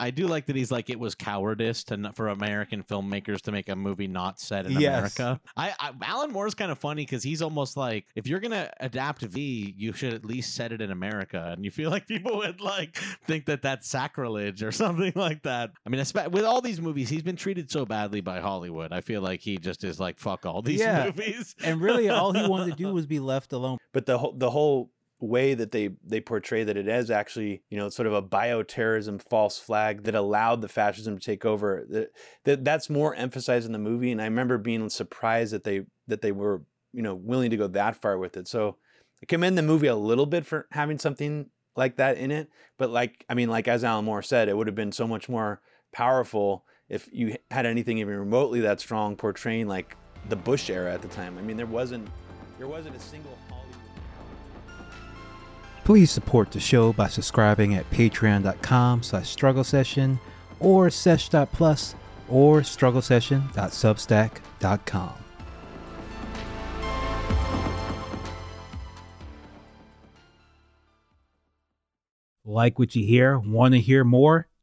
I do like that he's like it was cowardice to for American filmmakers to make a movie not set in Yes. America. I, I Alan Moore's kind of funny because he's almost like if you're gonna adapt V, you should at least set it in America, and you feel like people would like think that that's sacrilege or something like that. I mean, espe- with all these movies, he's been treated so badly by Hollywood. I feel like he just is like fuck all these Yeah. movies. And really, all he wanted to do was be left alone. but the whole the whole way that they they portray that it is actually you know sort of a bioterrorism false flag that allowed the fascism to take over that, that that's more emphasized in the movie and i remember being surprised that they that they were you know willing to go that far with it. So i commend the movie a little bit for having something like that in it but like i mean like as alan moore said it would have been so much more powerful if you had anything even remotely that strong portraying like the bush era at the time. I mean there wasn't there wasn't a single hollywood Please support the show by subscribing at patreon.com slash struggle session or sesh.plus or struggle session.substack.com. Like what you hear? Want to hear more?